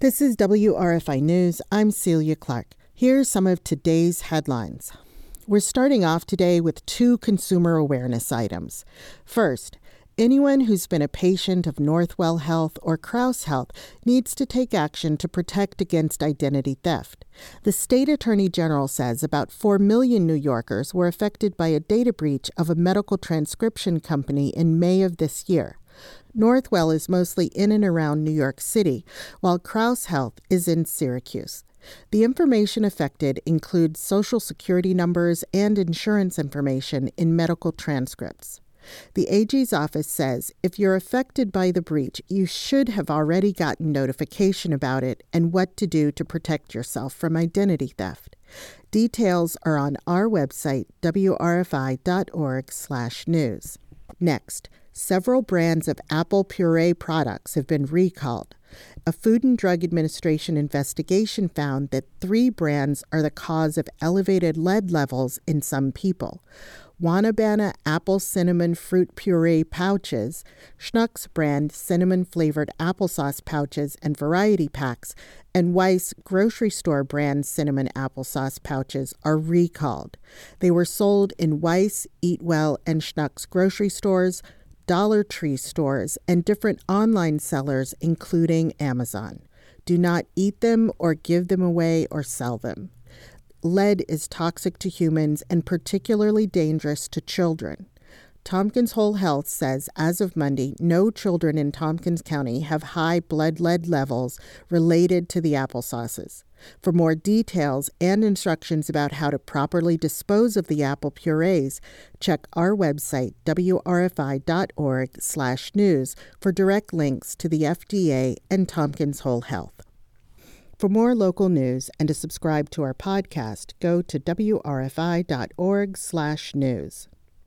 This is WRFI News. I'm Celia Clark. Here's some of today's headlines. We're starting off today with two consumer awareness items. First, Anyone who's been a patient of Northwell Health or Crouse Health needs to take action to protect against identity theft. The state attorney general says about 4 million New Yorkers were affected by a data breach of a medical transcription company in May of this year. Northwell is mostly in and around New York City, while Crouse Health is in Syracuse. The information affected includes social security numbers and insurance information in medical transcripts. The AG's office says if you're affected by the breach, you should have already gotten notification about it and what to do to protect yourself from identity theft. Details are on our website wrfi.org/news. Next, several brands of apple puree products have been recalled. A Food and Drug Administration investigation found that three brands are the cause of elevated lead levels in some people. Wanabana apple cinnamon fruit puree pouches, Schnucks brand cinnamon flavored applesauce pouches and variety packs, and Weis grocery store brand cinnamon applesauce pouches are recalled. They were sold in Weis, Eat Well, and Schnucks grocery stores, Dollar Tree stores, and different online sellers, including Amazon. Do not eat them or give them away or sell them lead is toxic to humans and particularly dangerous to children. Tompkins Whole Health says as of Monday, no children in Tompkins County have high blood lead levels related to the applesauces. For more details and instructions about how to properly dispose of the apple purees, check our website wrfi.org/news for direct links to the FDA and Tompkins Whole Health. For more local news and to subscribe to our podcast, go to wrfi.org/news.